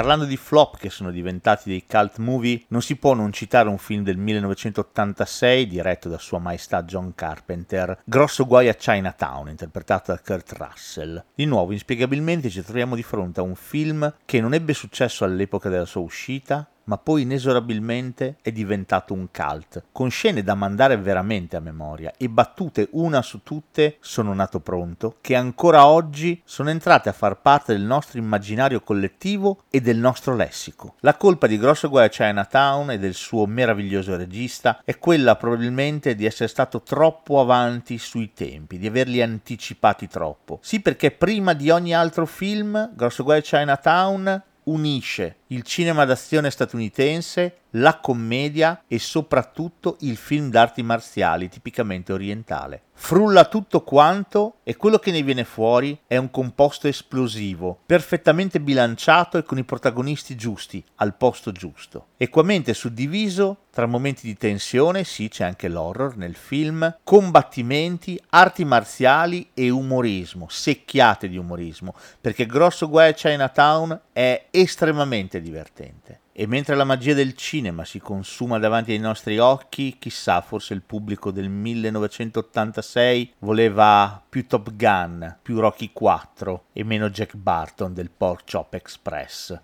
Parlando di flop che sono diventati dei cult movie, non si può non citare un film del 1986 diretto da Sua Maestà John Carpenter, Grosso guai a Chinatown, interpretato da Kurt Russell. Di nuovo, inspiegabilmente ci troviamo di fronte a un film che non ebbe successo all'epoca della sua uscita, ma poi inesorabilmente è diventato un cult, con scene da mandare veramente a memoria e battute una su tutte sono nato pronto, che ancora oggi sono entrate a far parte del nostro immaginario collettivo e del nostro lessico. La colpa di Grosso Guai Chinatown e del suo meraviglioso regista è quella probabilmente di essere stato troppo avanti sui tempi, di averli anticipati troppo. Sì, perché prima di ogni altro film, Grosso Guai Chinatown unisce il cinema d'azione statunitense, la commedia e soprattutto il film d'arti marziali tipicamente orientale. Frulla tutto quanto e quello che ne viene fuori è un composto esplosivo, perfettamente bilanciato e con i protagonisti giusti, al posto giusto. Equamente suddiviso tra momenti di tensione, sì c'è anche l'horror nel film, combattimenti, arti marziali e umorismo, secchiate di umorismo, perché Grosso Guai Chinatown è estremamente divertente. E mentre la magia del cinema si consuma davanti ai nostri occhi, chissà, forse il pubblico del 1986 voleva più Top Gun, più Rocky 4 e meno Jack Barton del Pork Chop Express.